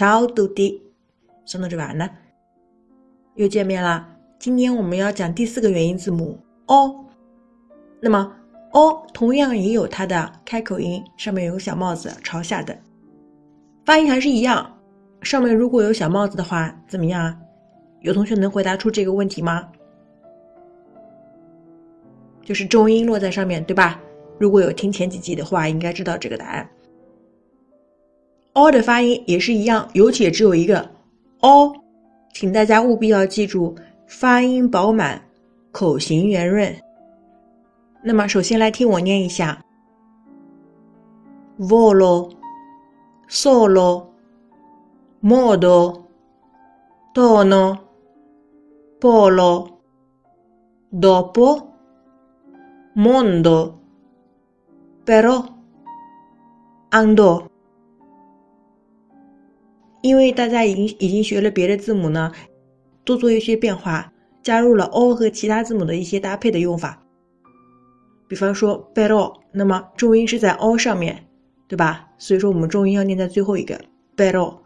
超嘟的，送到这完了，又见面啦。今天我们要讲第四个元音字母 o。那么 o 同样也有它的开口音，上面有个小帽子朝下的，发音还是一样。上面如果有小帽子的话，怎么样？有同学能回答出这个问题吗？就是重音落在上面对吧？如果有听前几集的话，应该知道这个答案。O 的发音也是一样，有且只有一个 o，请大家务必要记住，发音饱满，口型圆润。那么首先来听我念一下：volo, solo, modo, tono, polo, dopo, mondo, però, ando。因为大家已经已经学了别的字母呢，多做一些变化，加入了 o 和其他字母的一些搭配的用法。比方说 b e r o 那么重音是在 o 上面，对吧？所以说我们重音要念在最后一个 b e r o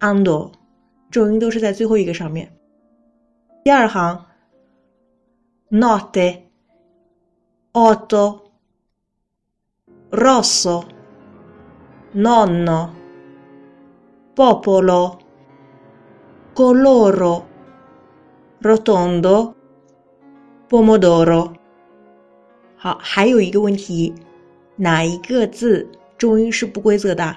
a n d o 重音都是在最后一个上面。第二行 notte，otto，rosso，nonno。Popolo, coloro, rotondo, pomodoro。好，还有一个问题，哪一个字重音是不规则的？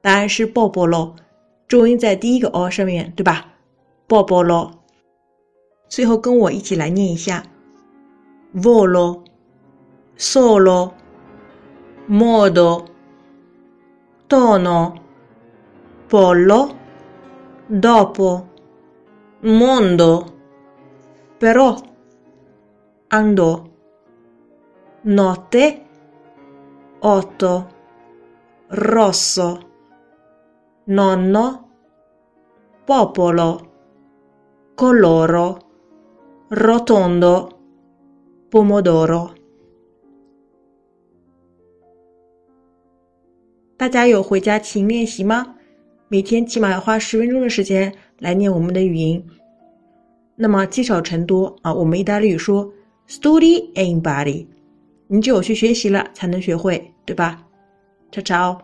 答案是 popolo，重音在第一个 o 上面对吧？popolo。最后跟我一起来念一下：volo, solo, modo。Tono, pollo, dopo, mondo, però, andò, notte, otto, rosso, nonno, popolo, coloro, rotondo, pomodoro. 大家有回家勤练习吗？每天起码要花十分钟的时间来念我们的语音。那么积少成多啊，我们意大利语说 “study anybody”，你只有去学习了才能学会，对吧？查查哦。